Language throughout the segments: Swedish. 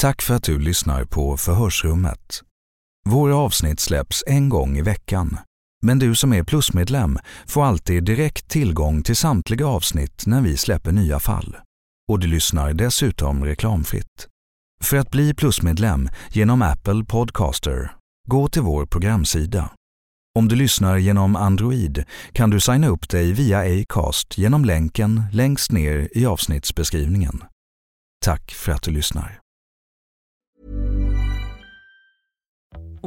Tack för att du lyssnar på Förhörsrummet. Våra avsnitt släpps en gång i veckan. Men du som är plusmedlem får alltid direkt tillgång till samtliga avsnitt när vi släpper nya fall. Och du lyssnar dessutom reklamfritt. För att bli plusmedlem genom Apple Podcaster, gå till vår programsida. Om du lyssnar genom Android kan du signa upp dig via Acast genom länken längst ner i avsnittsbeskrivningen. Tack för att du lyssnar.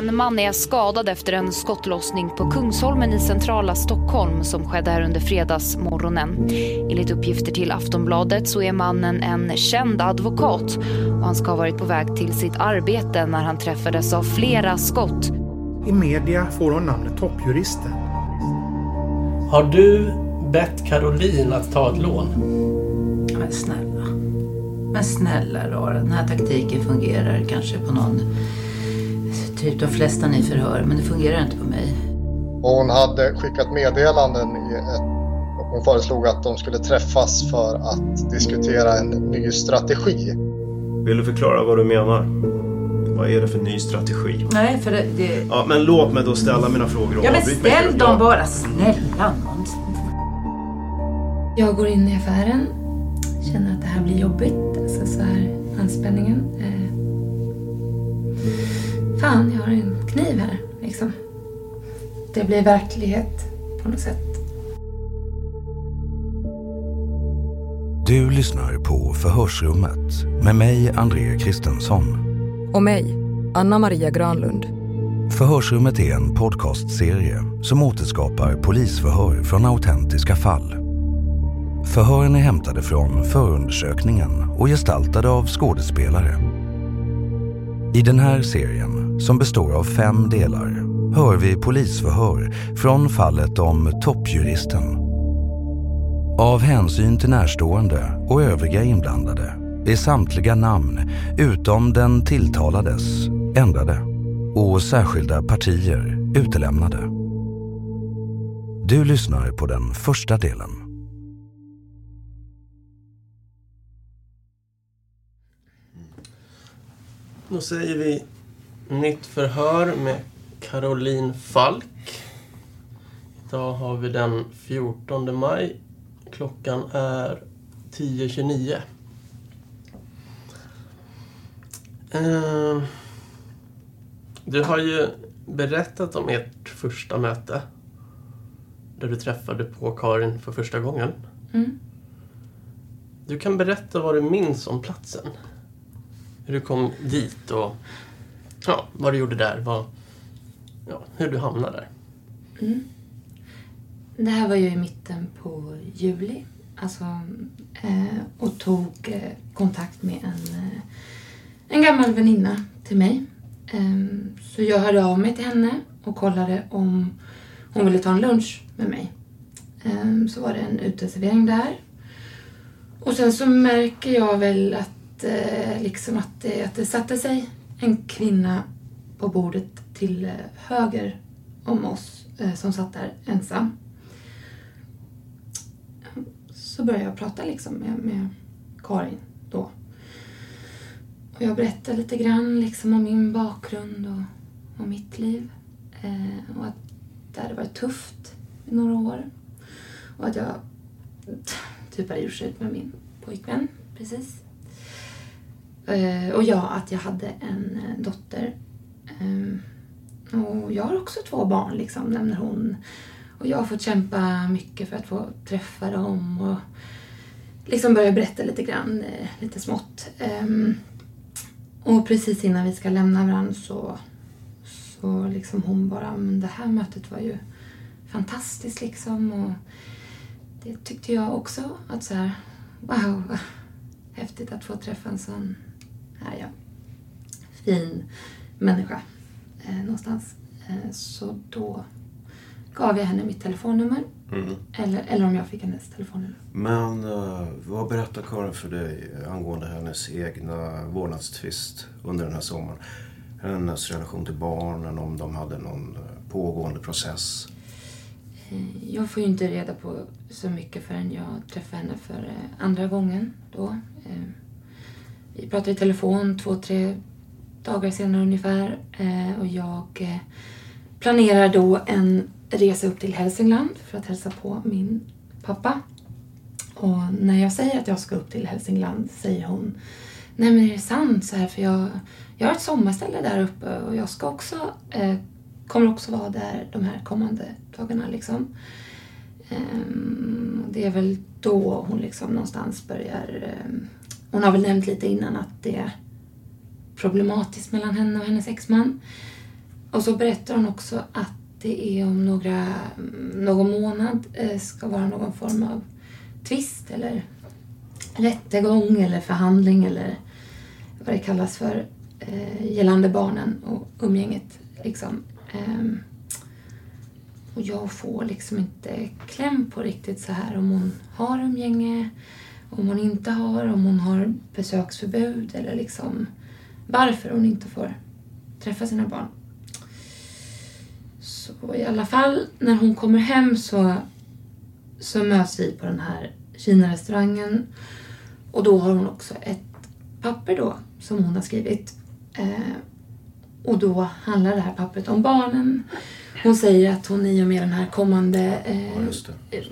En man är skadad efter en skottlossning på Kungsholmen i centrala Stockholm som skedde här under fredagsmorgonen. Enligt uppgifter till Aftonbladet så är mannen en känd advokat och han ska ha varit på väg till sitt arbete när han träffades av flera skott. I media får hon namnet toppjuristen. Har du bett Caroline att ta ett lån? Men snälla. Men snälla då, den här taktiken fungerar kanske på någon, typ de flesta ni förhör, men det fungerar inte på mig. Hon hade skickat meddelanden i ett hon föreslog att de skulle träffas för att diskutera en ny strategi. Vill du förklara vad du menar? Vad är det för ny strategi? Nej, för det... det... Ja, men låt mig då ställa mina frågor och Ja, men ställ dem bara, snälla nån. Jag går in i affären, känner att det här blir jobbigt, alltså så här anspänningen. Fan, jag har en kniv här, liksom. Det blir verklighet på något sätt. Du lyssnar på Förhörsrummet med mig, André Kristensson. Och mig, Anna Maria Granlund. Förhörsrummet är en podcastserie som återskapar polisförhör från autentiska fall. Förhören är hämtade från förundersökningen och gestaltade av skådespelare. I den här serien, som består av fem delar, hör vi polisförhör från fallet om toppjuristen. Av hänsyn till närstående och övriga inblandade är samtliga namn, utom den tilltalades, ändrade och särskilda partier utelämnade. Du lyssnar på den första delen. Då säger vi nytt förhör med Caroline Falk. Idag har vi den 14 maj. Klockan är 10.29. Eh, Du har ju berättat om ert första möte. Där du träffade på Karin för första gången. Mm. Du kan berätta vad du minns om platsen. Hur du kom dit och ja, vad du gjorde där, vad, ja, hur du hamnade där. Mm. Det här var ju i mitten på juli. Alltså, eh, och tog eh, kontakt med en, eh, en gammal väninna till mig. Eh, så jag hörde av mig till henne och kollade om hon ville ta en lunch med mig. Eh, så var det en uteservering där. Och sen så märker jag väl att, eh, liksom att, det, att det satte sig en kvinna på bordet till eh, höger om oss eh, som satt där ensam så började jag prata liksom med, med Karin då. Och jag berättade lite grann liksom om min bakgrund och, och mitt liv. Eh, och att det hade varit tufft i några år. Och att jag typ hade gjort slut med min pojkvän precis. Eh, och ja, att jag hade en eh, dotter. Eh, och jag har också två barn liksom, nämner hon. Och jag har fått kämpa mycket för att få träffa dem och liksom börja berätta lite grann, eh, lite smått. Ehm, och precis innan vi ska lämna varandra så, så liksom hon bara, men det här mötet var ju fantastiskt liksom. Och det tyckte jag också att så här, wow, häftigt att få träffa en sån här, ja, fin människa eh, någonstans. Eh, så då gav jag henne mitt telefonnummer. Mm. Eller, eller om jag fick hennes telefonnummer. Men uh, vad berättar Karin för dig angående hennes egna vårdnadstvist under den här sommaren? Hennes relation till barnen, om de hade någon eh, pågående process? Eh, jag får ju inte reda på så mycket förrän jag träffar henne för andra gången då. Vi pratade i telefon två, tre dagar senare ungefär eh, och jag eh, planerar då en resa upp till Hälsingland för att hälsa på min pappa. Och när jag säger att jag ska upp till Hälsingland säger hon Nej men är det sant? Så här, för jag, jag har ett sommarställe där uppe och jag ska också, eh, kommer också vara där de här kommande dagarna liksom. Ehm, det är väl då hon liksom någonstans börjar... eh, hon har väl nämnt lite innan att det är problematiskt mellan henne och hennes exman. Och så berättar hon också att det är om några, någon månad eh, ska vara någon form av tvist eller rättegång eller förhandling eller vad det kallas för eh, gällande barnen och umgänget. Liksom. Ehm, och jag får liksom inte kläm på riktigt så här om hon har umgänge, om hon inte har, om hon har besöksförbud eller liksom varför hon inte får träffa sina barn. Så i alla fall när hon kommer hem så, så möts vi på den här Kina-restaurangen. Och då har hon också ett papper då som hon har skrivit. Eh, och då handlar det här pappret om barnen. Hon säger att hon i och med den här kommande eh, ja,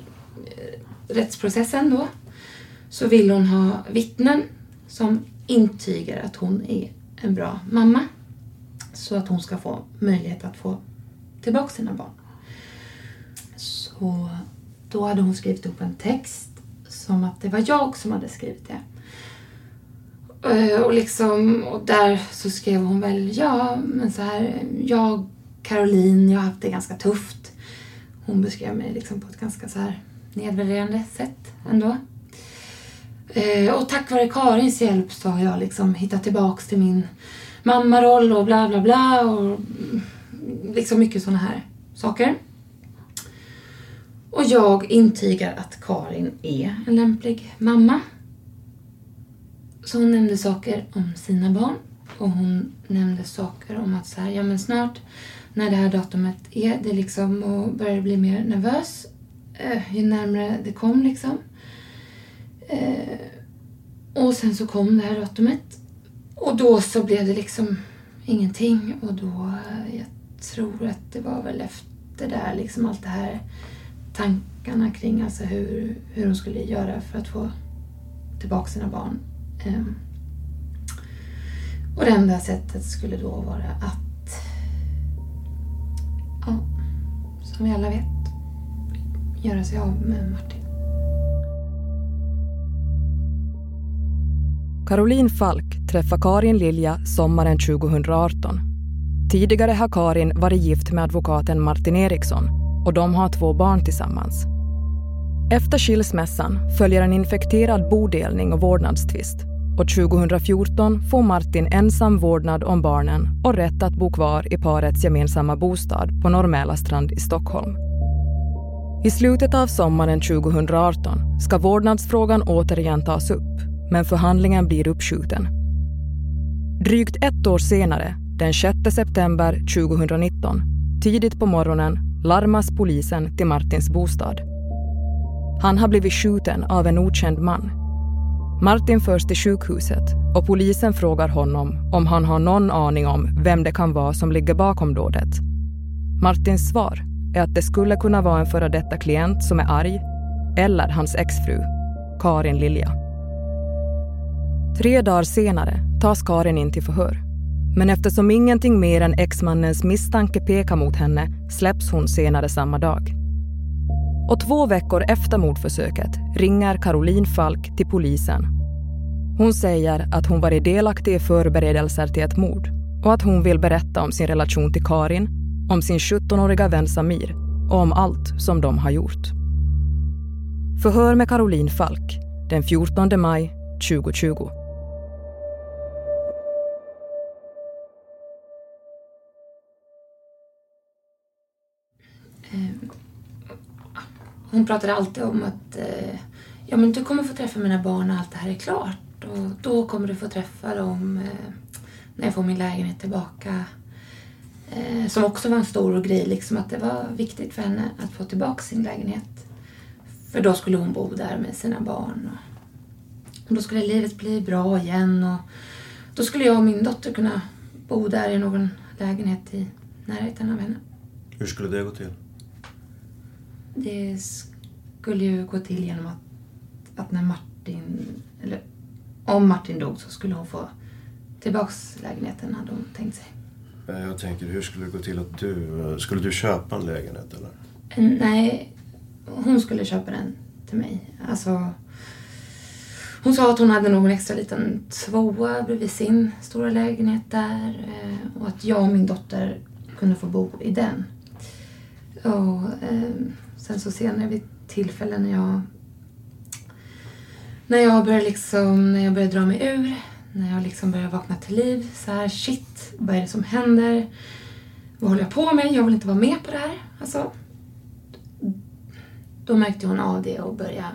rättsprocessen då så vill hon ha vittnen som intygar att hon är en bra mamma. Så att hon ska få möjlighet att få tillbaka sina barn. Så då hade hon skrivit upp en text som att det var jag som hade skrivit det. Eh, och, liksom, och där så skrev hon väl, ja men så här, jag Caroline, jag har haft det ganska tufft. Hon beskrev mig liksom på ett ganska så här nedvärderande sätt ändå. Eh, och tack vare Karins hjälp så har jag liksom hittat tillbaks till min mammaroll och bla bla bla. Och liksom mycket sådana här saker. Och jag intygar att Karin är en lämplig mamma. Så hon nämnde saker om sina barn och hon nämnde saker om att så här, ja men snart när det här datumet är, det liksom och börjar bli mer nervös eh, ju närmare det kom liksom. Eh, och sen så kom det här datumet och då så blev det liksom ingenting och då, eh, jag tror att det var väl efter där, liksom allt det här tankarna kring alltså hur, hur hon skulle göra för att få tillbaka sina barn. Eh, och det enda sättet skulle då vara att, ja, som vi alla vet, göra sig av med Martin. Caroline Falk träffade Karin Lilja sommaren 2018 Tidigare har Karin varit gift med advokaten Martin Eriksson och de har två barn tillsammans. Efter skilsmässan följer en infekterad bodelning och vårdnadstvist och 2014 får Martin ensam vårdnad om barnen och rätt att bo kvar i parets gemensamma bostad på Norr strand i Stockholm. I slutet av sommaren 2018 ska vårdnadsfrågan återigen tas upp, men förhandlingen blir uppskjuten. Drygt ett år senare, den 6 september 2019, tidigt på morgonen larmas polisen till Martins bostad. Han har blivit skjuten av en okänd man. Martin förs till sjukhuset och polisen frågar honom om han har någon aning om vem det kan vara som ligger bakom dådet. Martins svar är att det skulle kunna vara en före detta klient som är arg eller hans exfru, Karin Lilja. Tre dagar senare tas Karin in till förhör. Men eftersom ingenting mer än exmannens misstanke pekar mot henne släpps hon senare samma dag. Och två veckor efter mordförsöket ringer Caroline Falk till polisen. Hon säger att hon varit delaktig i förberedelser till ett mord och att hon vill berätta om sin relation till Karin, om sin 17-åriga vän Samir och om allt som de har gjort. Förhör med Caroline Falk den 14 maj 2020. Hon pratade alltid om att eh, ja, men du kommer få träffa mina barn när allt det här är klart. Och då kommer du få träffa dem eh, när jag får min lägenhet tillbaka. Eh, som också var en stor grej, liksom att det var viktigt för henne att få tillbaka sin lägenhet. För då skulle hon bo där med sina barn. Och då skulle livet bli bra igen. Och då skulle jag och min dotter kunna bo där i någon lägenhet i närheten av henne. Hur skulle det gå till? Det skulle ju gå till genom att, att när Martin, eller om Martin dog så skulle hon få tillbaks lägenheten hade hon tänkt sig. Jag tänker, hur skulle det gå till att du, skulle du köpa en lägenhet eller? Nej, hon skulle köpa den till mig. Alltså, hon sa att hon hade någon extra liten tvåa bredvid sin stora lägenhet där eh, och att jag och min dotter kunde få bo i den. Och, eh, Sen så senare vid tillfällen när jag när jag börjar liksom, när jag börjar dra mig ur, när jag liksom börjar vakna till liv. Så här, shit, vad är det som händer? Vad håller jag på med? Jag vill inte vara med på det här. Alltså, då märkte hon av det och började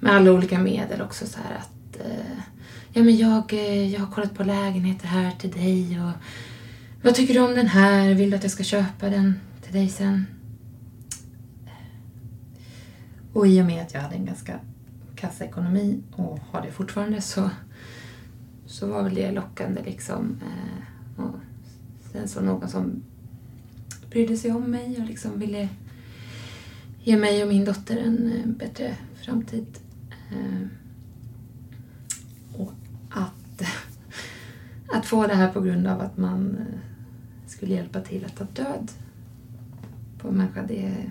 med alla olika medel också så här att eh, ja men jag, eh, jag har kollat på lägenheter här till dig och vad tycker du om den här? Vill du att jag ska köpa den till dig sen? Och i och med att jag hade en ganska kass ekonomi och har det fortfarande så, så var väl det lockande liksom. Eh, och sen så någon som brydde sig om mig och liksom ville ge mig och min dotter en eh, bättre framtid. Eh, och att, att få det här på grund av att man skulle hjälpa till att ta död på en människa, det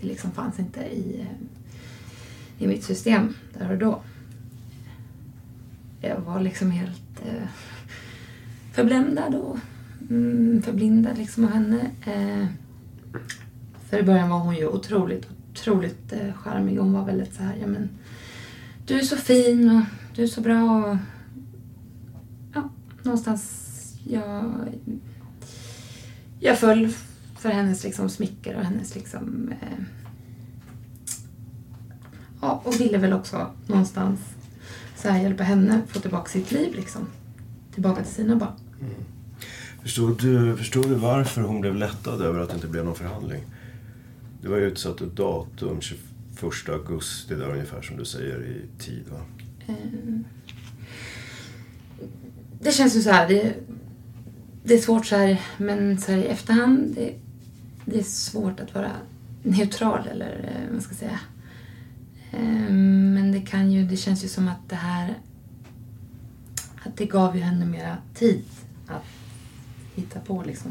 det liksom fanns inte i, eh, i mitt system där och då. Jag var liksom helt eh, förbländad och mm, förblindad liksom av henne. Eh, för i början var hon ju otroligt, otroligt eh, charmig. Hon var väldigt så här, ja men du är så fin och du är så bra och ja, någonstans jag, jag föll för hennes liksom smicker och hennes liksom... Eh, ja, och ville väl också någonstans så här hjälpa henne få tillbaka sitt liv liksom. Tillbaka till sina barn. Mm. Förstår, du, förstår du varför hon blev lättad över att det inte blev någon förhandling? Det var ju utsatt ett datum, 21 augusti där ungefär som du säger i tid va? Mm. Det känns ju så här, det, det är svårt så här, men så här i efterhand, det, det är svårt att vara neutral eller eh, vad ska jag säga. Ehm, men det kan ju, det känns ju som att det här att det gav ju henne mera tid att hitta på liksom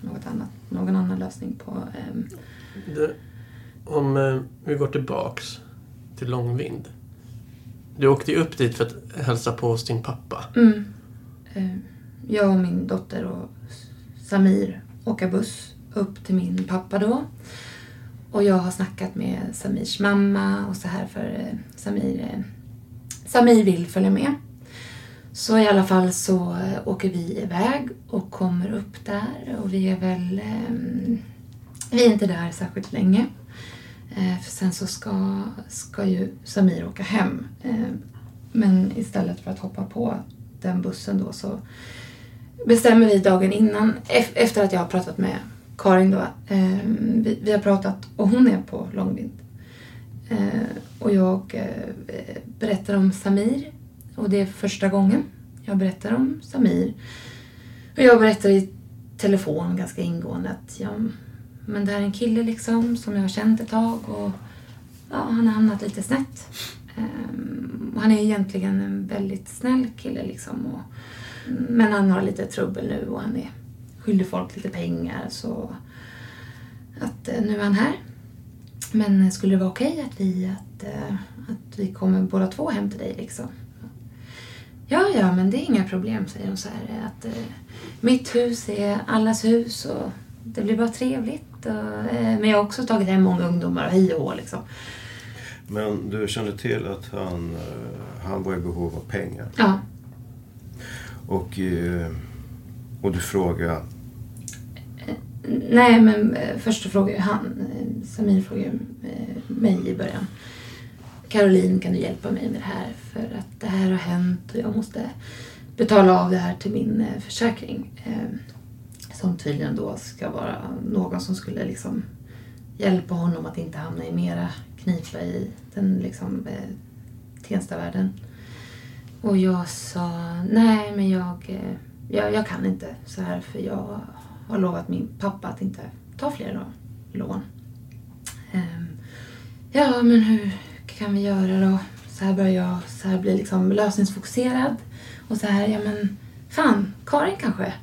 något annat, någon annan lösning på... Um... Det, om uh, vi går tillbaks till Långvind. Du åkte ju upp dit för att hälsa på hos din pappa. Mm. Uh, jag och min dotter och Samir åka buss upp till min pappa då. Och jag har snackat med Samirs mamma och så här för eh, Samir, eh, Samir vill följa med. Så i alla fall så eh, åker vi iväg och kommer upp där och vi är väl... Vi är inte där särskilt länge. För sen så ska, ska ju Samir åka hem. Men istället för att hoppa på den bussen då så bestämmer vi dagen innan, efter att jag har pratat med Karin då. Eh, vi, vi, har pratat och hon är på långvind. Eh, och jag eh, berättar om Samir och det är första gången jag berättar om Samir. Och jag berättar i telefon ganska ingående att jag, men det här är en kille liksom som jag har känt ett tag och ja, han har hamnat lite snett. Um, och han är egentligen en väldigt snäll kille liksom. Och, men han har lite trubbel nu och han är skyldig folk lite pengar så att uh, nu är han här. Men skulle det vara okej okay att, vi, att, uh, att vi kommer båda två hem till dig liksom? Ja, ja, men det är inga problem, säger hon så här. Att, mitt hus är allas hus och det blir bara trevligt. Och, men jag har också tagit hem många ungdomar och hej och hå liksom. Men du kände till att han, han var i behov av pengar? Ja. Och, och du frågade Nej, men eh, först frågade eh, ju han, Samir frågade mig i början. Caroline, kan du hjälpa mig med det här? För att det här har hänt och jag måste betala av det här till min försäkring. Som tydligen då ska vara någon som skulle liksom hjälpa honom att inte hamna i mera knipa i den liksom Tenstavärlden. Och jag sa, nej men jag, jag, jag kan inte så här för jag har lovat min pappa att inte ta fler lån. Ehm, ja, men hur kan vi göra då? Så här börjar jag så här blir liksom lösningsfokuserad. Och så här, ja men fan, Karin kanske.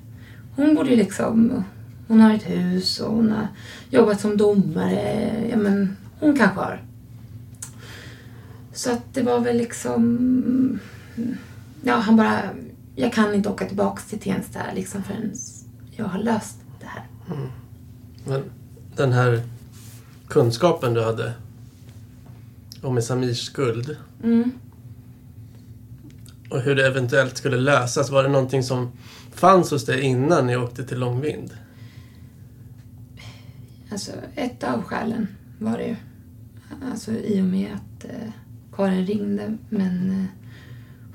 Hon borde ju liksom, hon har ett hus och hon har jobbat som domare. Ja men hon kanske har. Så att det var väl liksom, ja han bara, jag kan inte åka tillbaks till Tensta liksom förrän jag har löst det här. Mm. Men den här kunskapen du hade om Samirs skuld mm. och hur det eventuellt skulle lösas. Var det någonting som fanns hos dig innan ni åkte till Långvind? Alltså, ett av skälen var det ju. Alltså i och med att eh, Karin ringde men eh,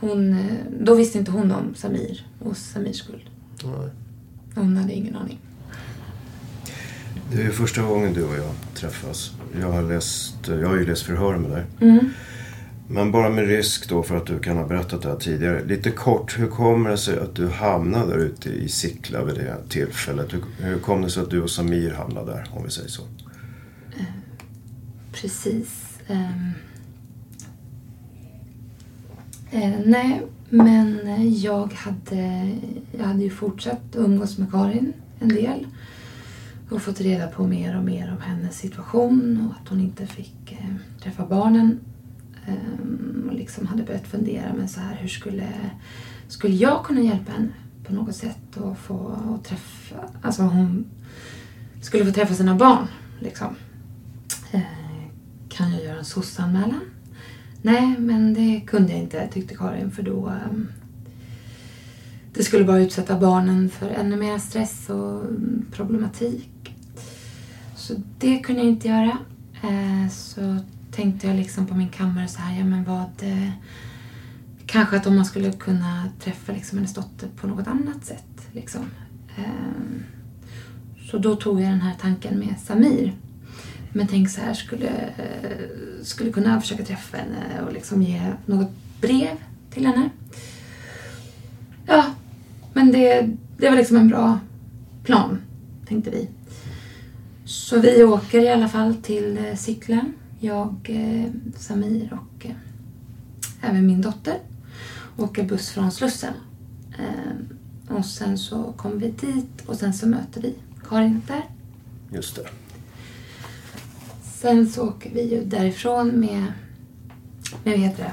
hon, eh, då visste inte hon om Samir och Samirs skuld. Nej. Hon hade ingen aning. Det är första gången du och jag träffas. Jag har, läst, jag har ju läst förhör med dig. Mm. Men bara med risk då för att du kan ha berättat det här tidigare. Lite kort, hur kommer det sig att du hamnade där ute i Sickla vid det tillfället? Hur, hur kom det sig att du och Samir hamnade där, om vi säger så? Uh, precis. Um... Uh, nej, men eh, jag hade, jag hade ju fortsatt umgås med Karin en del och fått reda på mer och mer om hennes situation och att hon inte fick eh, träffa barnen. Ehm, och liksom hade börjat fundera med så här, hur skulle, skulle jag kunna hjälpa henne på något sätt och få och träffa, alltså hon skulle få träffa sina barn liksom. Ehm, kan jag göra en sossanmälan? Nej, men det kunde jag inte tyckte Karin för då um, det skulle bara utsätta barnen för ännu mer stress och mm, problematik. Så det kunde jag inte göra. Eh, så tänkte jag liksom på min kammare så här, ja men vad... Eh, kanske att om man skulle kunna träffa liksom hennes dotter på något annat sätt. Liksom. Ehm, så då tog jag den här tanken med Samir. Men tänk så här, skulle, eh, skulle kunna försöka träffa henne och liksom ge något brev till henne. Ja, men det, det var liksom en bra plan, tänkte vi. Så vi åker i alla fall till eh, cykeln. Jag, eh, Samir och eh, även min dotter. Åker buss från Slussen. Och sen så kommer vi dit och sen så möter vi Karin där. Just det. Sen så åker vi ju därifrån med, med vad heter det,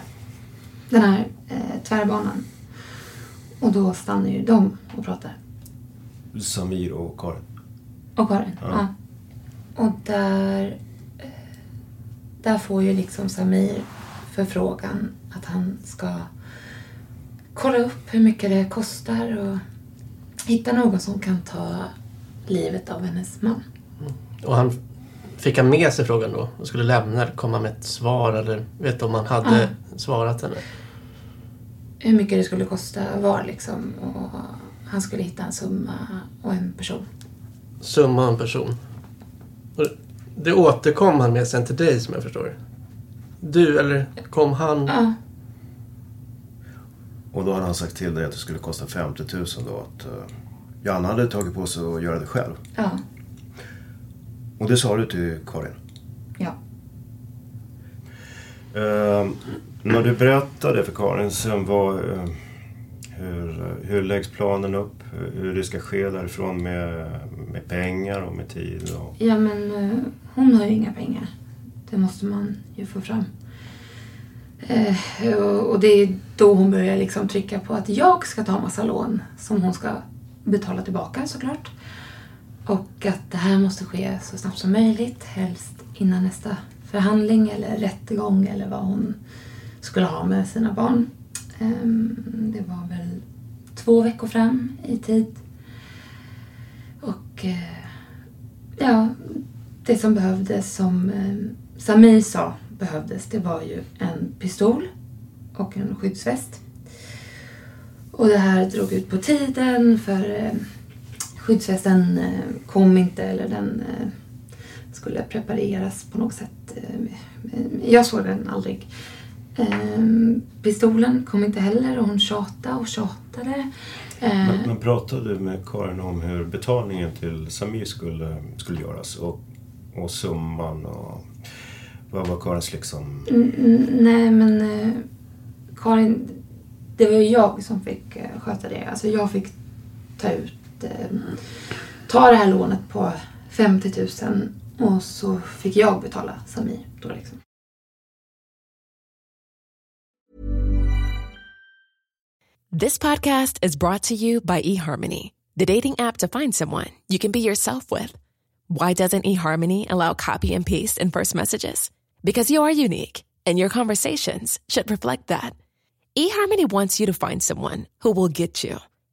den här eh, tvärbanan Och då stannar ju de och pratar. Samir och Karin. Och Karin, ja. Ja. Och där, eh, där får ju liksom Samir förfrågan att han ska kolla upp hur mycket det kostar och hitta någon som kan ta livet av hennes man. Och han fick han med sig frågan då? Och skulle lämna eller komma med ett svar eller vet du om han hade Ja. svarat henne? Hur mycket det skulle kosta var liksom. Och han skulle hitta en summa och en person. Summa och en person. Och det återkom han med sen till dig som jag förstår. Du, eller kom han? Ja. Och då hade han sagt till dig att det skulle kosta 50 000 då. Att uh, Janne hade tagit på sig att göra det själv. Ja. Och det sa du till Karin? Ja. Eh, när du berättade för Karin sen vad, eh, hur, hur läggs planen upp? Hur det ska ske därifrån med, med pengar och med tid? Och... Ja men eh, hon har ju inga pengar. Det måste man ju få fram. Eh, och, det är då hon börjar liksom trycka på att jag ska ta massa lån som hon ska betala tillbaka såklart. Och att det här måste ske så snabbt som möjligt. Helst innan nästa förhandling eller rättegång eller vad hon skulle ha med sina barn. Ehm, det var väl två veckor fram i tid. Och eh, ja, det som behövdes, som ehm, Samir sa behövdes, det var ju en pistol och en skyddsväst. Och det här drog ut på tiden för eh, skyddsvästen eh, kom inte eller den eh, skulle prepareras på något sätt. Eh, Jag såg den aldrig. Eh, Pistolen kom inte heller och hon tjatade och tjatade. Men, men pratade du med Karin om hur betalningen till Samir skulle, skulle göras? Och, och summan och vad var Karins liksom... Mm, Nej, men Karin, det var ju jag som fick sköta det. Alltså jag fick ta ut, eh, ta det här lånet på 50 000 och så fick jag betala Samir då liksom. This podcast is brought to you by eHarmony, the dating app to find someone you can be yourself with. Why doesn't eHarmony allow copy and paste in first messages? Because you are unique, and your conversations should reflect that. eHarmony wants you to find someone who will get you.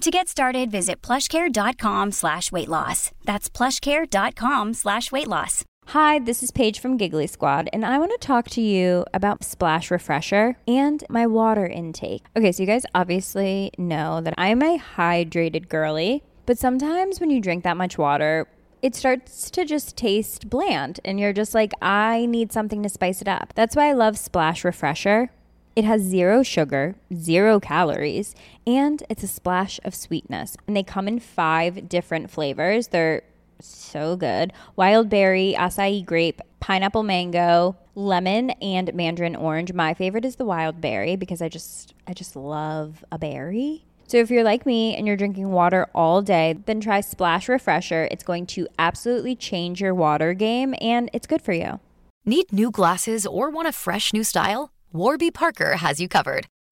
To get started, visit plushcare.com slash weight loss. That's plushcare.com slash weight loss. Hi, this is Paige from Giggly Squad, and I want to talk to you about Splash Refresher and my water intake. Okay, so you guys obviously know that I'm a hydrated girly, but sometimes when you drink that much water, it starts to just taste bland, and you're just like, I need something to spice it up. That's why I love Splash Refresher. It has zero sugar, zero calories, and it's a splash of sweetness. And they come in five different flavors. They're so good. Wild berry, acai grape, pineapple mango, lemon, and mandarin orange. My favorite is the wild berry because I just I just love a berry. So if you're like me and you're drinking water all day, then try Splash Refresher. It's going to absolutely change your water game and it's good for you. Need new glasses or want a fresh new style? Warby Parker has you covered.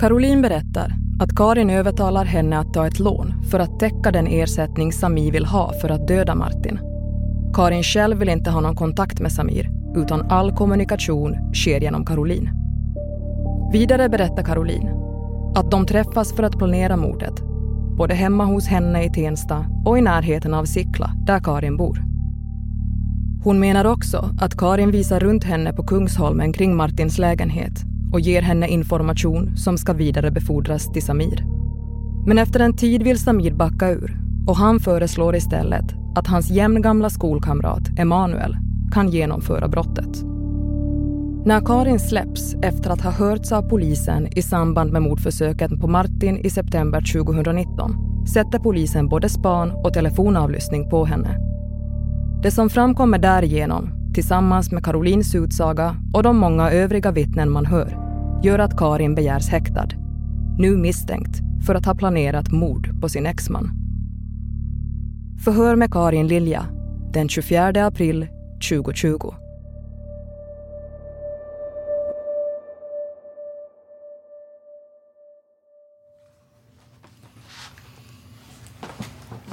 Caroline berättar att Karin övertalar henne att ta ett lån för att täcka den ersättning Samir vill ha för att döda Martin. Karin själv vill inte ha någon kontakt med Samir utan all kommunikation sker genom Caroline. Vidare berättar Caroline att de träffas för att planera mordet både hemma hos henne i Tensta och i närheten av Sickla, där Karin bor. Hon menar också att Karin visar runt henne på Kungsholmen kring Martins lägenhet och ger henne information som ska vidarebefordras till Samir. Men efter en tid vill Samir backa ur och han föreslår istället att hans jämngamla skolkamrat Emanuel kan genomföra brottet. När Karin släpps efter att ha hörts av polisen i samband med mordförsöket på Martin i september 2019 sätter polisen både span och telefonavlyssning på henne. Det som framkommer därigenom tillsammans med Karolins utsaga och de många övriga vittnen man hör, gör att Karin begärs häktad. Nu misstänkt för att ha planerat mord på sin exman. Förhör med Karin Lilja den 24 april 2020.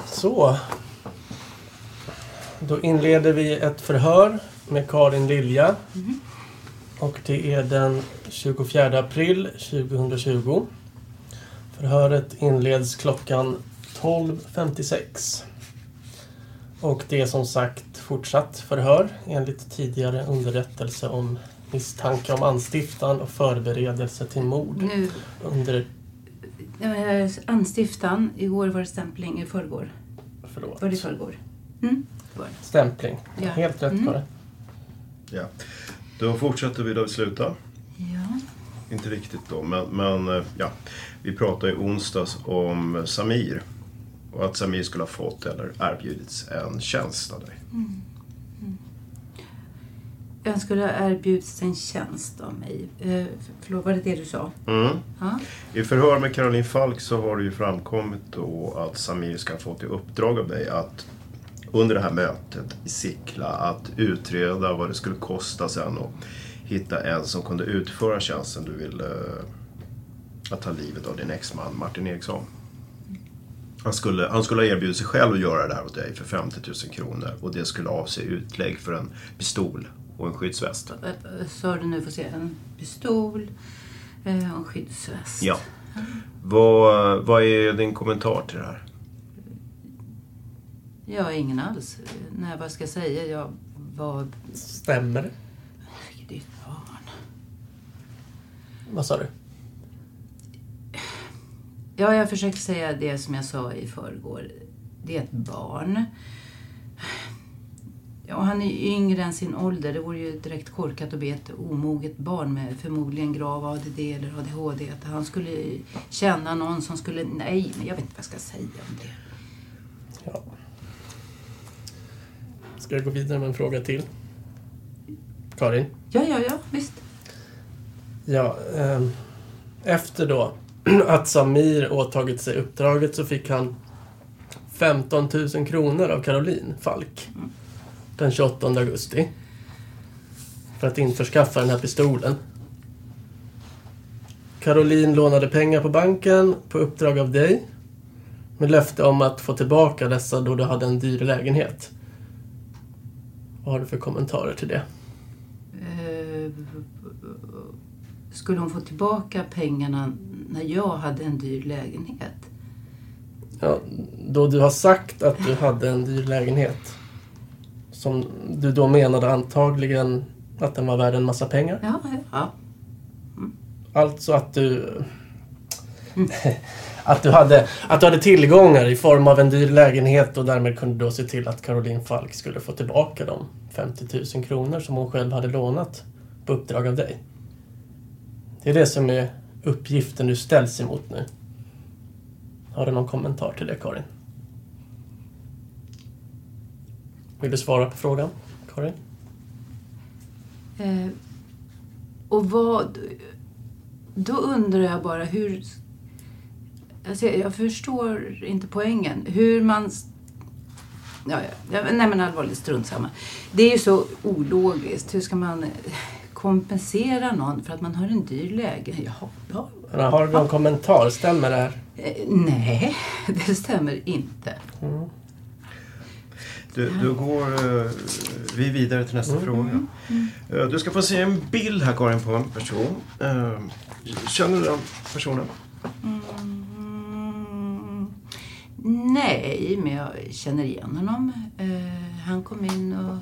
Så. Då inleder vi ett förhör med Karin Lilja. Mm. Och det är den 24 april 2020. Förhöret inleds klockan 12.56. Och det är som sagt fortsatt förhör enligt tidigare underrättelse om misstanke om anstiftan och förberedelse till mord. Nu. Under... Eh, Anstiftan, igår var det stämpling, i förrgår. Förlåt. Var det i förrgår? Mm. Stämpling. Ja. Helt rätt Mm. på det. Ja. Då fortsätter vi där vi slutar. Ja. Inte riktigt då, men, men eh, ja. Vi pratade i onsdags om Samir. Och att Samir skulle ha fått eller erbjudits en tjänst av dig. Mm. Mm. Jag skulle ha erbjudits en tjänst av mig. Eh, förlåt, var det det du sa? Mm. Ja. I förhör med Caroline Falk så har det ju framkommit då att Samir ska ha fått i uppdrag av dig att under det här mötet i Sickla att utreda vad det skulle kosta sen och hitta en som kunde utföra tjänsten du ville eh, att ta livet av din exman Martin Eriksson. Han skulle, han skulle ha erbjudit sig själv att göra det här åt dig för 50 000 kronor och det skulle avse utlägg för en pistol och en skyddsväst. Sa du nu? Får se. En pistol eh, och en skyddsväst. Ja. Vad, vad är din kommentar till det här? Har ingen alls. Nej, vad ska jag säga? Jag var... Stämmer det? Det är ett barn. Vad sa du? Ja, jag försökte säga det som jag sa i förrgår. Det är ett barn. Ja, han är yngre än sin ålder. Det vore ju direkt korkat att be ett omoget barn med förmodligen grav ADD eller ADHD att han skulle känna någon som skulle... Nej, men jag vet inte vad jag ska säga om det. Ja. Ska jag gå vidare med en fråga till? Karin? Ja, ja, ja, visst. Ja, ehm, efter då att Samir åtagit sig uppdraget så fick han 15 000 kronor av Caroline Falk den 28 augusti för att införskaffa den här pistolen. Caroline lånade pengar på banken på uppdrag av dig med löfte om att få tillbaka dessa då du hade en dyr lägenhet. Vad har du för kommentarer till det? Eh, Skulle hon få tillbaka pengarna när jag hade en dyr lägenhet. Ja, då du har sagt att du hade en dyr lägenhet. Som du då menade antagligen att den var värd en massa pengar? Ja, ja. Alltså att du att, du hade, att du hade tillgångar i form av en dyr lägenhet och därmed kunde då se till att Caroline Falk skulle få tillbaka de 50 000 kronor som hon själv hade lånat på uppdrag av dig. Det är det som är uppgiften du ställs emot nu. Har du någon kommentar till det, Karin? Vill du svara på frågan, Karin? Eh, och vad... Då undrar jag bara hur... Alltså jag, jag förstår inte poängen. Hur man... Ja, ja, nej men allvarligt, strunt samma. Det är ju så ologiskt. Hur ska man kompensera någon för att man har en dyr lägenhet? Ja, ja. Har du någon kommentar? Stämmer det här? Eh, nej, det stämmer inte. Mm. Du, då går uh, vi vidare till nästa Mm. fråga. Uh, du ska få se en bild här Karin på en person. Uh, känner du den personen? Mm, nej, men jag känner igen honom. Eh, han kom in och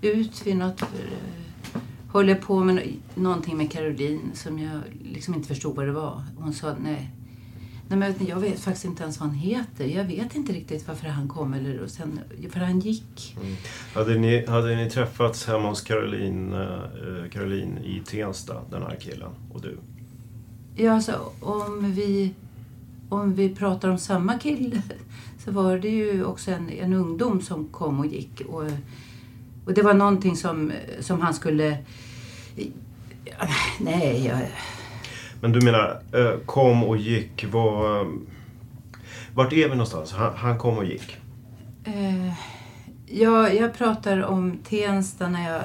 ut vid något... Eh, håller på med någonting med Caroline som jag liksom inte förstod vad det var. Hon sa nej. Nej, men jag vet faktiskt inte ens vad han heter. Jag vet inte riktigt varför han kom. Eller, och sen, för han gick. Mm. Hade, ni, hade ni träffats hemma hos Caroline, uh, Caroline i Tensta, den här killen och du? Ja, alltså, om vi, om vi pratar om samma kille så var det ju också en, en ungdom som kom och gick. Och, och det var någonting som, som han skulle... Nej, jag, Men du menar, uh, kom och gick, var, vart är vi någonstans? Han, han kom och gick. eh, jag, jag pratar om Tensta när jag,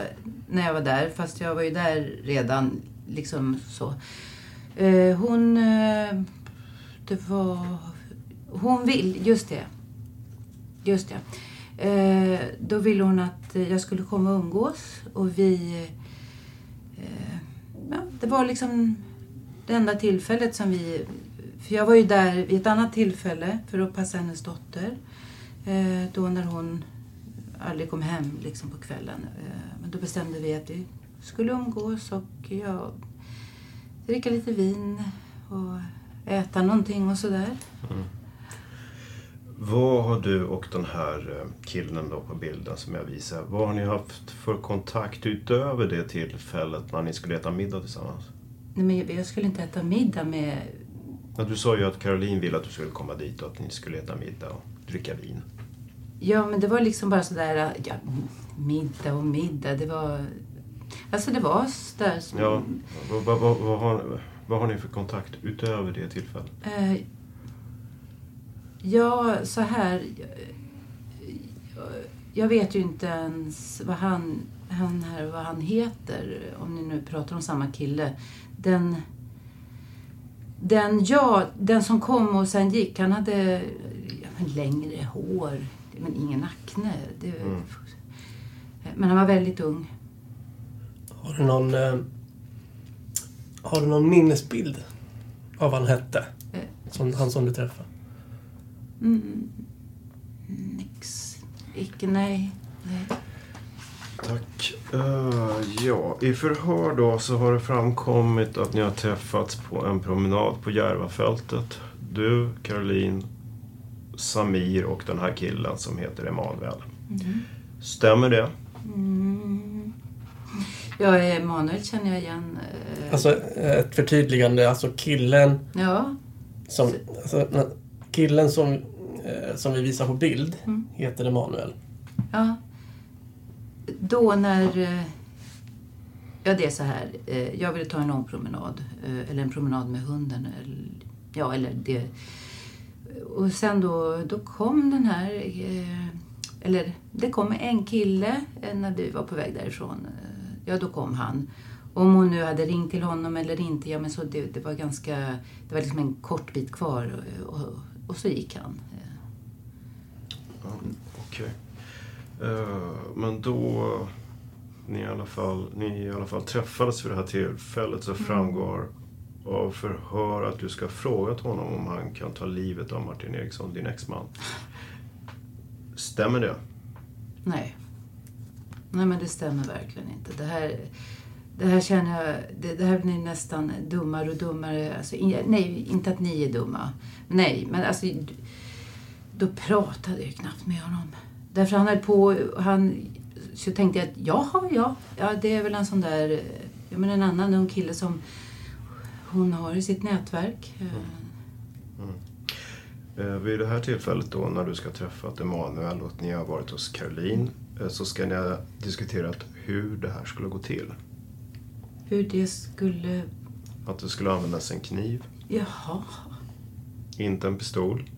när jag var där, fast jag var ju där redan. liksom så. Eh, hon... Det var... Hon vill... Just det. Just det. Eh, då ville hon att jag skulle komma och umgås. Och vi... Eh, ja, det var liksom det enda tillfället som vi... För jag var ju där vid ett annat tillfälle för att passa hennes dotter. Eh, då när hon aldrig kom hem liksom på kvällen. Eh, men då bestämde vi att vi skulle umgås och jag dricka lite vin och äta någonting och sådär. Mm. Vad har du och den här eh, killen då på bilden som jag visar, vad har ni haft för kontakt utöver det tillfället när ni skulle äta middag tillsammans? Nej, men jag- jag skulle inte äta middag med... Ja, Du sa ju att Caroline ville att du skulle komma dit och att ni skulle äta middag och dricka vin. Ja, men det var liksom bara sådär... Ja, middag och middag. Det var... Alltså det var sådär... som- Ja, vad, vad, vad, vad, har, vad har ni för kontakt utöver det tillfället? Eh, ja, så här. Jag, jag vet ju inte ens vad han, han här, vad han heter. Om ni nu pratar om samma kille. Den, den, ja, den som kom och sen gick, han hade ja, men längre hår. Men ingen akne. Det, Men han var väldigt ung. Har du någon... Eh, har du någon minnesbild av vad han hette? Som, han som du träffade? Mm, nix. Icke, nej. nej. Tack. Eh, ja, i förhör då så har det framkommit att ni har träffats på en promenad på Järvafältet. Du, Caroline, Samir och den här killen som heter Emanuel. Mm. Stämmer det? Mm. Ja, Emanuel känner jag igen. eh, Alltså ett förtydligande. Alltså killen Ja. som, alltså, killen som, eh, som vi visar på bild Mm. heter Emanuel. Ja. Då när... eh, Ja, det är så här. Jag ville ta en lång promenad. Eller en promenad med hunden. eller- Ja, eller det. Och sen då, då kom den här... Eller det kom en kille när vi var på väg därifrån. Ja, då kom han. Om hon nu hade ringt till honom eller inte, ja men så det, det var ganska... Det var liksom en kort bit kvar och, och, och så gick han. Ja, Okej. Eh, men då ni i, alla fall, ni i alla fall träffades vid det här tillfället så framgår av förhör att du ska ha frågat honom om han kan ta livet av Martin Eriksson, din exman. Stämmer det? Nej. Nej men det stämmer verkligen inte. Det här, det här känner jag, det, det här blir nästan dummare och dummare. Alltså, in, nej, inte att ni är dumma. Nej, men alltså då pratade jag knappt med honom. Därför han höll på, han, så tänkte jag att jaha, ja, ja det är väl en sån där, ja men en annan ung kille som hon har i sitt nätverk. Mm. Eh, vid det här tillfället då när du ska träffa Emanuel och att ni har varit hos Caroline eh, så ska ni ha diskuterat hur det här skulle gå till. Hur det skulle... Att det skulle användas en kniv. Jaha. Inte en pistol.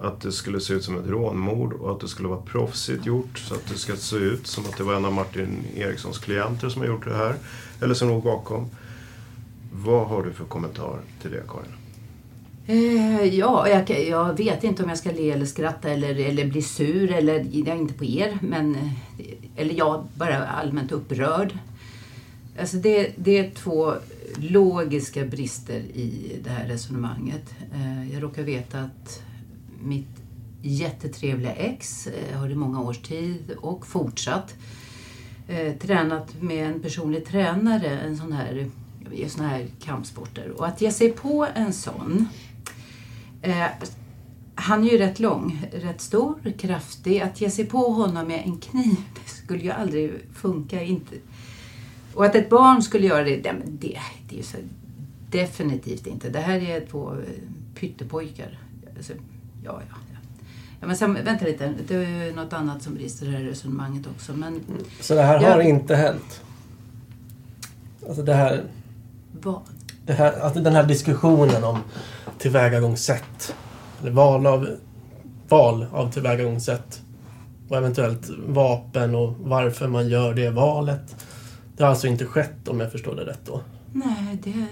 Att det skulle se ut som ett rånmord och att det skulle vara proffsigt gjort. Så att det ska se ut som att det var en av Martin Erikssons klienter som har gjort det här. Eller som låg bakom. Vad har du för kommentar till det, Karin? Eh, ja, jag, jag, vet inte om jag ska le eller skratta eller, eller bli sur. Eller, jag är inte på er, men... Eh, eller jag bara allmänt upprörd. Alltså det, det är två logiska brister i det här resonemanget. Eh, jag råkar veta att mitt jättetrevliga ex eh, har i många års tid och fortsatt eh, tränat med en personlig tränare, en sån här, i sådana här kampsporter. Och att ge sig på en sån eh, han är ju rätt lång, rätt stor, kraftig. Att ge sig på honom med en kniv, det skulle ju aldrig funka. Inte. Och att ett barn skulle göra det, det, det, det är ju så definitivt inte. Det här är två pyttepojkar. Alltså, ja, ja. Ja, men sen, vänta lite, det är något annat som brister i det här resonemanget också. Men, Så det här jag, har inte hänt? Alltså det här... Vad? Det här, alltså den här diskussionen om tillvägagångssätt. Eller val av, val av tillvägagångssätt. Och eventuellt vapen och varför man gör det valet. Det har alltså inte skett om jag förstår det rätt då? Nej, det...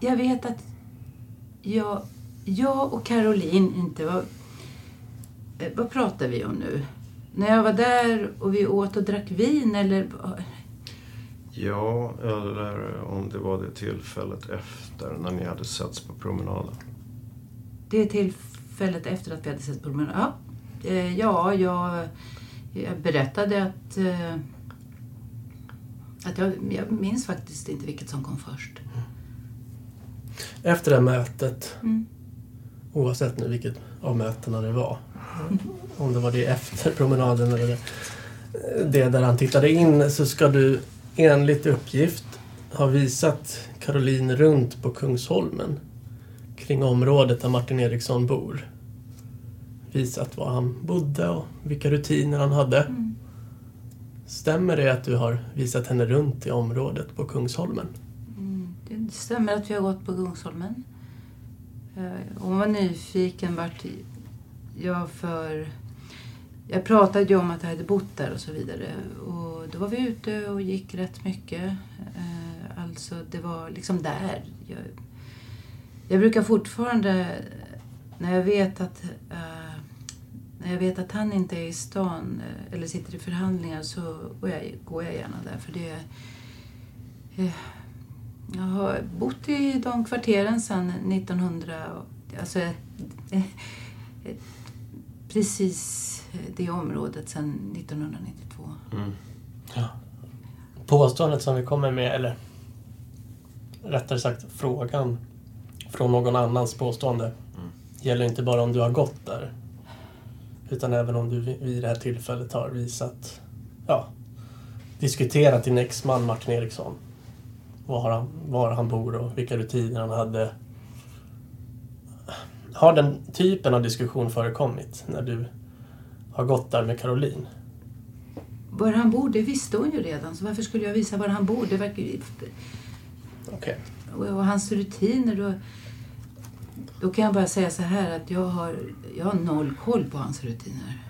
Jag vet att jag jag och Caroline inte var... Eh, vad pratar vi om nu? När jag var där och vi åt och drack vin eller... Ja, eller om det var det tillfället efter när ni hade setts på promenaden. Det tillfället efter att vi hade setts på promenaden? Ja, eh, ja jag, jag berättade att... Eh, att jag, jag minns faktiskt inte vilket som kom först. Efter det mötet Mm. Oavsett nu vilket av mötena det var. Om det var det efter promenaden eller det, det där han tittade in så ska du enligt uppgift ha visat Caroline runt på Kungsholmen kring området där Martin Eriksson bor. Visat var han bodde och vilka rutiner han hade. Mm. Stämmer det att du har visat henne runt i området på Kungsholmen? Mm, det stämmer att vi har gått på Kungsholmen. Eh, Hon var nyfiken vart jag för... Jag pratade ju om att jag hade bott där och så vidare. Och då var vi ute och gick rätt mycket. Eh, alltså det var liksom där. Jag, jag brukar fortfarande, när jag vet att eh, när jag vet att han inte är i stan eh, eller sitter i förhandlingar så går jag, går jag gärna där. För det, eh, jag har bott i de kvarteren sedan 1900. Alltså eh, eh, precis det området sedan 1992. Mm. Ja. Påståendet som vi kommer med, eller rättare sagt frågan från någon annans påstående gäller inte bara om du har gått där. Utan även om du vid det här tillfället har visat, ja, diskuterat din exman Martin Eriksson. Var han, var han bor och vilka rutiner han hade. Har den typen av diskussion förekommit när du har gått där med Caroline? Var han bor, det visste hon ju redan. Så varför skulle jag visa var han bor? Det verkar ju... Okej. Och, och hans rutiner. Då, då kan jag bara säga så här att jag har, jag har noll koll på hans rutiner.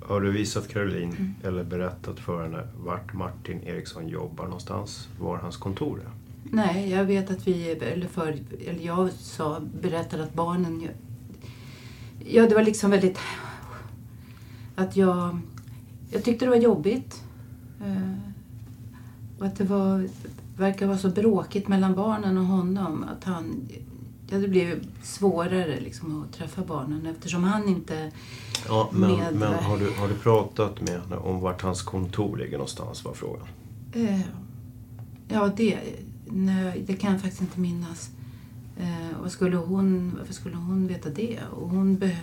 Har du visat Caroline eller berättat för henne vart Martin Eriksson jobbar någonstans? Var hans kontor är? Nej, jag vet att vi, eller för, eller jag sa, berättade att barnen, ja det var liksom väldigt, att jag, jag tyckte det var jobbigt. Eh, och att det var, verkar vara så bråkigt mellan barnen och honom att han... Ja, det blir svårare liksom att träffa barnen eftersom han inte Ja, men, med... men har, du, har du pratat med henne om vart hans kontor ligger någonstans var frågan? Eh, ja, det, nej, det kan jag faktiskt inte minnas. Eh, vad skulle hon, varför skulle hon veta det? Och hon be,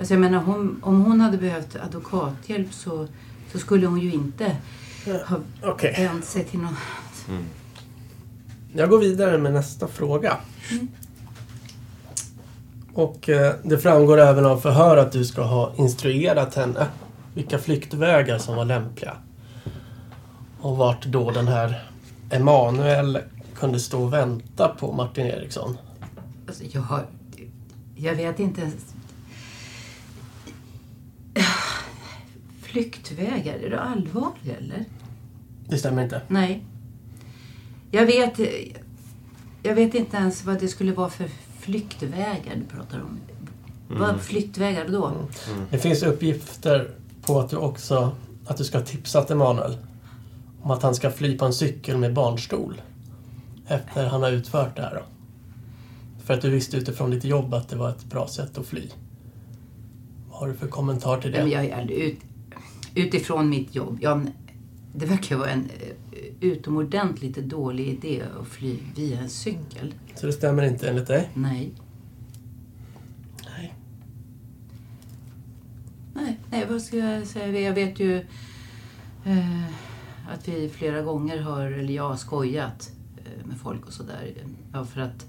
alltså jag menar, hon, om hon hade behövt advokathjälp så, så skulle hon ju inte ha Okej. vänt sig till någon... Jag går vidare med nästa fråga. Och eh, det framgår även av förhör att du ska ha instruerat henne vilka flyktvägar som var lämpliga. Och vart då den här Emanuel kunde stå och vänta på Martin Eriksson. Alltså, jag, har, jag vet inte ens... Flyktvägar, är du allvarlig eller? Det stämmer inte. Nej. Jag vet, jag vet inte ens vad det skulle vara för flyktvägar du pratar om. Mm. Vad flyktvägar då? Det finns uppgifter på att du också att du ska ha tipsat Emanuel om att han ska fly på en cykel med barnstol efter han har utfört det här. Då. För att du visste utifrån ditt jobb att det var ett bra sätt att fly. Vad har du för kommentar till det? Nej, men jag, jag, ut, utifrån mitt jobb. Ja, det verkar vara en eh, utomordentligt dålig idé att fly via en cykel. Så det stämmer inte enligt dig? Nej. Nej. Nej, nej vad ska jag säga? Jag vet ju eh, att vi flera gånger har, eller jag har skojat eh, med folk och sådär. Ja, för att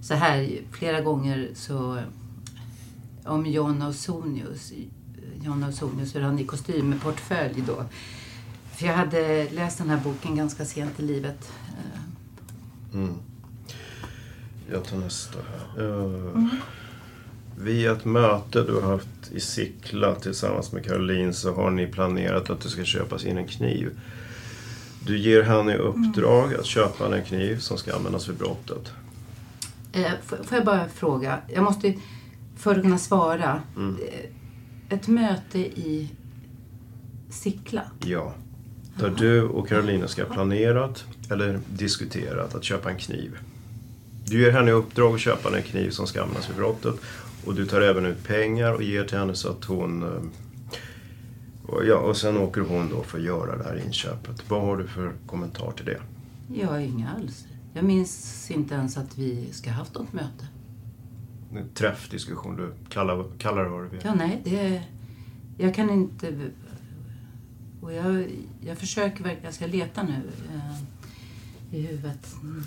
så här, flera gånger så om John Ausonius, John Ausonius, hur han i kostym med portfölj då. För jag hade läst den här boken ganska sent i livet. Eh, Mm. Jag tar nästa här. Uh, Via ett möte du har haft i Sickla tillsammans med Caroline så har ni planerat att det ska köpas in en kniv. Du ger henne i uppdrag att köpa en kniv som ska användas vid brottet. Eh, får får jag bara fråga? Jag måste, för att kunna svara. Mm. Ett möte i Sickla? Ja. Där du och Carolina ska ha planerat eller diskuterat att köpa en kniv. Du ger henne i uppdrag att köpa en kniv som ska användas vid brottet. Och du tar även ut pengar och ger till henne så att hon... eh, Ja, och sen åker hon då för att göra det här inköpet. Vad har du för kommentar till det? Jag har inga alls. Jag minns inte ens att vi ska ha haft något möte. Träffdiskussion, du kallar, kallar det vad du vill. Ja, nej, det... Jag kan inte... Och jag, jag försöker verkligen, jag ska leta nu eh, i huvudet. Mm.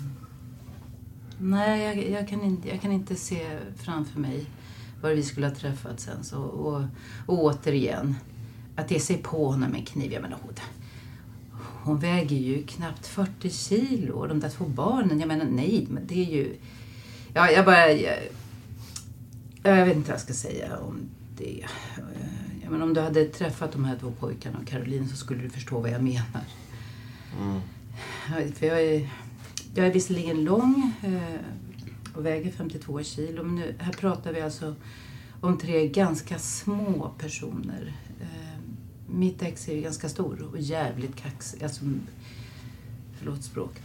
Nej, jag, jag, kan inte, jag kan inte se framför mig var vi skulle ha träffats sen Och, och, och återigen, att ge sig på honom med en kniv. Jag menar, hon, hon väger ju knappt 40 kilo. Och de där två barnen, jag menar nej, men det är ju... Ja, jag bara... Jag, jag vet inte vad jag ska säga om det. Jag menar, om du hade träffat de här två pojkarna och Caroline så skulle du förstå vad jag menar. Mm. För jag är, jag är visserligen lång eh, och väger 52 kilo. Men nu, här pratar vi alltså om tre ganska små personer. Eh, mitt ex är ju ganska stor och jävligt kaxig. Alltså, förlåt språket.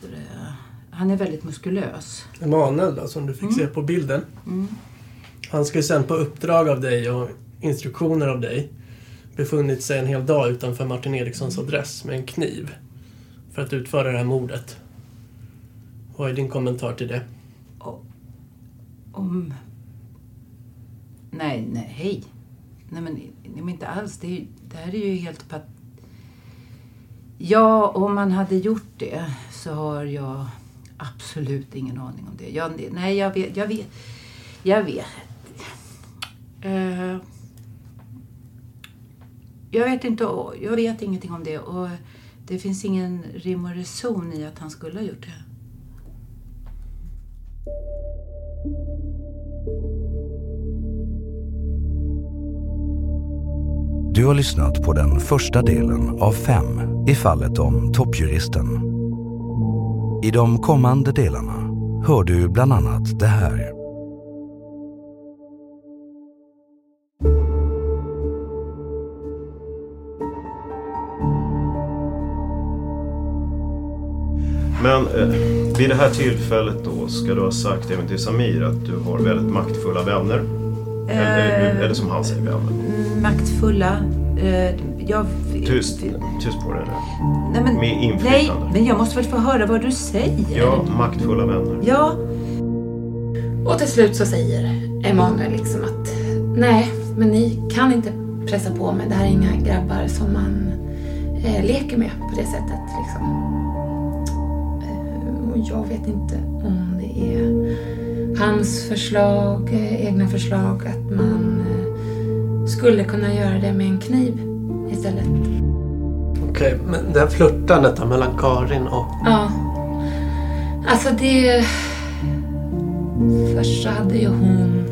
Han är väldigt muskulös. Emanuel då, som du fick se på bilden. Mm. Han ska ju sen på uppdrag av dig och instruktioner av dig befunnit sig en hel dag utanför Martin Erikssons adress med en kniv för att utföra det här mordet. Vad är din kommentar till det? Om... Nej, nej, hej. Nej men, nej, men inte alls. Det, är, det här är ju helt pat... Ja, om man hade gjort det så har jag absolut ingen aning om det. Jag, nej, jag vet. Jag vet. Jag vet. Eh, jag vet inte. Jag vet ingenting om det. Och det finns ingen rim och reson i att han skulle ha gjort det. Du har lyssnat på den första delen av fem i fallet om toppjuristen. I de kommande delarna hör du bland annat det här. Men eh, vid det här tillfället då ska du ha sagt även till Samir att du har väldigt maktfulla vänner. Eh, eller, eller som han säger vänner. Maktfulla. Eh, jag... Tyst, tyst på dig nu. Nej, men, Med nej, inflytande. men jag måste väl få höra vad du säger? Ja, maktfulla vänner. Ja. Och till slut så säger Emanuel liksom att nej, men ni kan inte pressa på mig. Det här är inga grabbar som man eh, leker med på det sättet. Liksom. Eh, jag vet inte om det är hans förslag, eh, egna förslag, att man eh, skulle kunna göra det med en kniv istället. Okej, men det här flörtandet där mellan Karin och... Ja. Alltså det... Först så hade ju hon...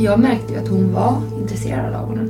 Jag märkte ju att hon var intresserad av honom.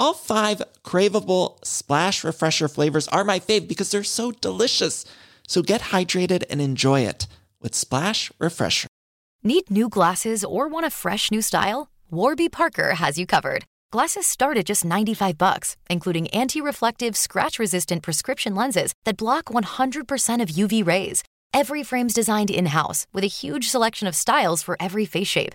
All five craveable splash refresher flavors are my fave because they're so delicious. So get hydrated and enjoy it with Splash Refresher. Need new glasses or want a fresh new style? Warby Parker has you covered. Glasses start at just 95 bucks, including anti-reflective, scratch-resistant prescription lenses that block 100% of UV rays. Every frame's designed in-house with a huge selection of styles for every face shape.